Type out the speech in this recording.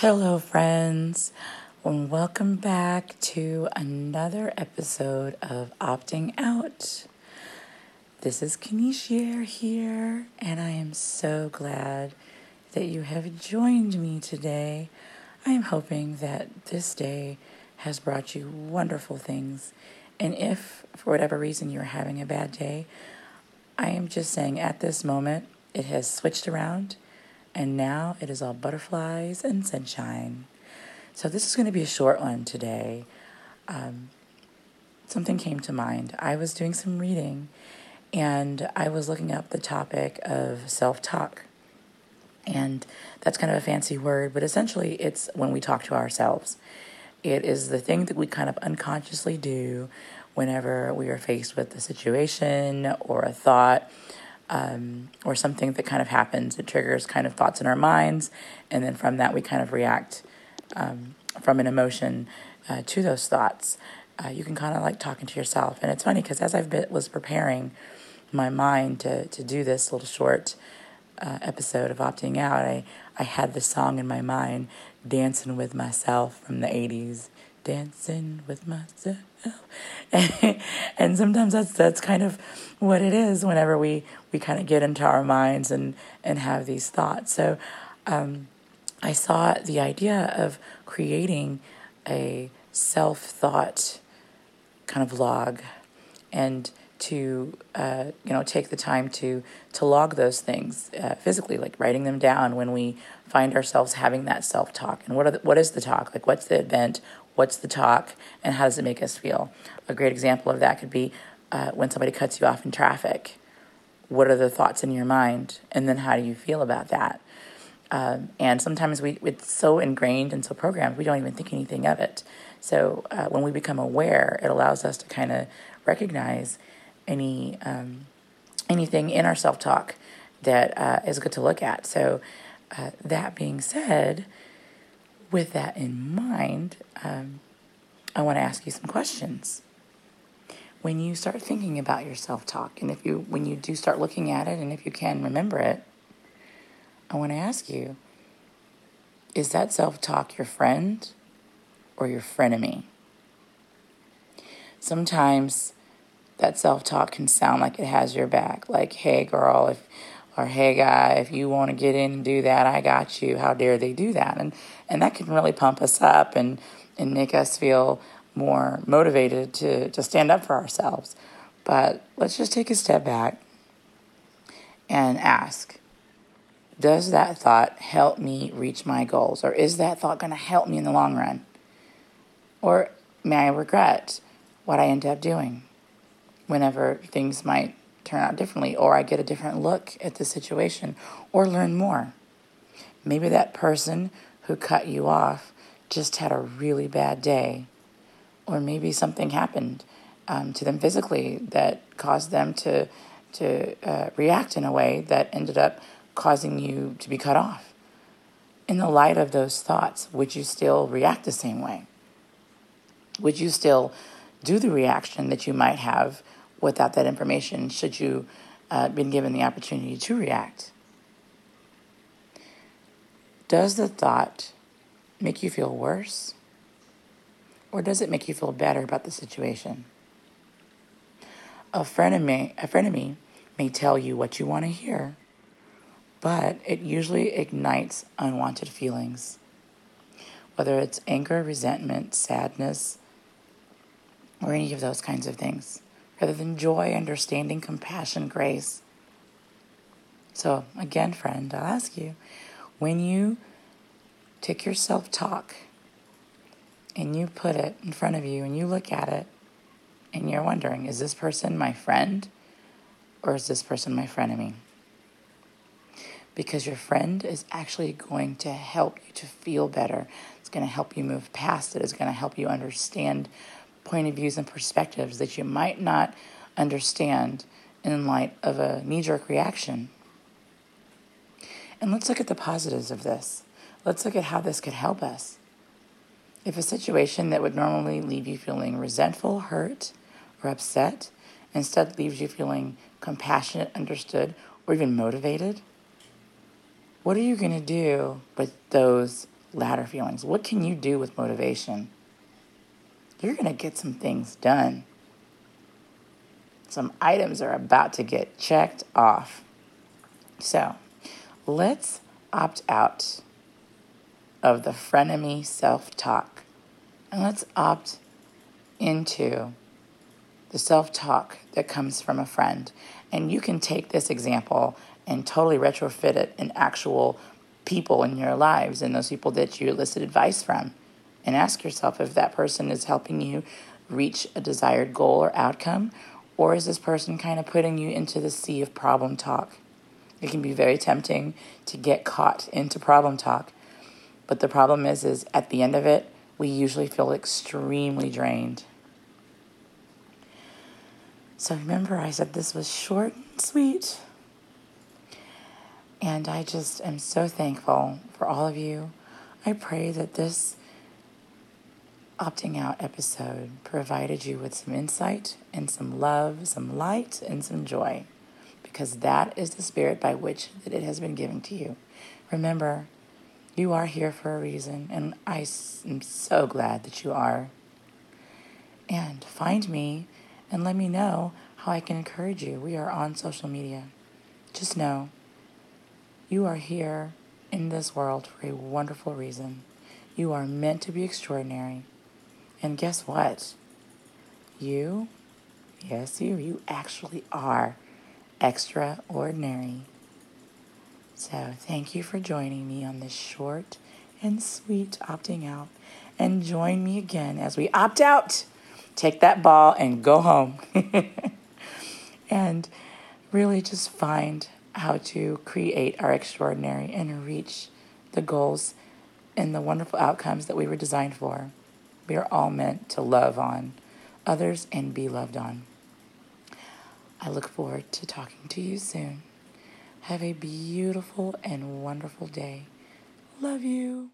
Hello, friends, and welcome back to another episode of Opting Out. This is Kenishier here, and I am so glad that you have joined me today. I am hoping that this day has brought you wonderful things. And if, for whatever reason, you're having a bad day, I am just saying at this moment, it has switched around and now it is all butterflies and sunshine. So, this is going to be a short one today. Um, something came to mind. I was doing some reading and I was looking up the topic of self talk. And that's kind of a fancy word, but essentially it's when we talk to ourselves. It is the thing that we kind of unconsciously do whenever we are faced with a situation or a thought um, or something that kind of happens. It triggers kind of thoughts in our minds, and then from that, we kind of react um, from an emotion uh, to those thoughts. Uh, you can kind of like talking to yourself. And it's funny because as I was preparing my mind to, to do this little short uh, episode of Opting Out, I, I had the song in my mind, Dancing with Myself from the 80s. Dancing with myself. and sometimes that's that's kind of what it is whenever we we kind of get into our minds and and have these thoughts. So um, I saw the idea of creating a self thought kind of log and to uh, you know take the time to to log those things uh, physically like writing them down when we find ourselves having that self talk and what are the, what is the talk? Like what's the event what's the talk and how does it make us feel? A great example of that could be uh, when somebody cuts you off in traffic. What are the thoughts in your mind? And then how do you feel about that? Um, and sometimes we it's so ingrained and so programmed we don't even think anything of it. So uh, when we become aware it allows us to kind of recognize any um, anything in our self talk that uh, is good to look at. So uh, that being said, with that in mind, um, I want to ask you some questions. When you start thinking about your self talk, and if you when you do start looking at it, and if you can remember it, I want to ask you: Is that self talk your friend or your frenemy? Sometimes that self talk can sound like it has your back. Like, hey, girl, if or hey guy, if you want to get in and do that, I got you. How dare they do that? And and that can really pump us up and and make us feel more motivated to to stand up for ourselves. But let's just take a step back and ask Does that thought help me reach my goals? Or is that thought going to help me in the long run? Or may I regret what I end up doing? whenever things might turn out differently, or I get a different look at the situation, or learn more. Maybe that person who cut you off just had a really bad day, or maybe something happened um, to them physically that caused them to to uh, react in a way that ended up causing you to be cut off. In the light of those thoughts, would you still react the same way? Would you still do the reaction that you might have without that information should you uh, been given the opportunity to react. Does the thought make you feel worse? Or does it make you feel better about the situation? A frenemy, a frenemy may tell you what you want to hear, but it usually ignites unwanted feelings. Whether it's anger, resentment, sadness, or any of those kinds of things rather than joy, understanding, compassion, grace. So, again, friend, I'll ask you when you take your self talk and you put it in front of you and you look at it and you're wondering, is this person my friend or is this person my frenemy? Because your friend is actually going to help you to feel better. It's going to help you move past it. It's going to help you understand point of views and perspectives that you might not understand in light of a knee jerk reaction. And let's look at the positives of this. Let's look at how this could help us. If a situation that would normally leave you feeling resentful, hurt, or upset instead leaves you feeling compassionate, understood, or even motivated, what are you going to do with those latter feelings? What can you do with motivation? You're going to get some things done. Some items are about to get checked off. So let's opt out of the frenemy self talk and let's opt into the self talk that comes from a friend. And you can take this example and totally retrofit it in actual people in your lives and those people that you elicit advice from. And ask yourself if that person is helping you reach a desired goal or outcome, or is this person kind of putting you into the sea of problem talk? It can be very tempting to get caught into problem talk. But the problem is is at the end of it, we usually feel extremely drained. So remember, I said this was short and sweet. And I just am so thankful for all of you. I pray that this opting out episode provided you with some insight and some love, some light, and some joy, because that is the spirit by which that it has been given to you. Remember, you are here for a reason, and I am so glad that you are. And find me and let me know how I can encourage you. We are on social media. Just know you are here in this world for a wonderful reason. You are meant to be extraordinary. And guess what? You, yes, you, you actually are extraordinary. So, thank you for joining me on this short and sweet opting out. And join me again as we opt out take that ball and go home. and really just find how to create our extraordinary and reach the goals and the wonderful outcomes that we were designed for. We are all meant to love on others and be loved on. I look forward to talking to you soon. Have a beautiful and wonderful day. Love you.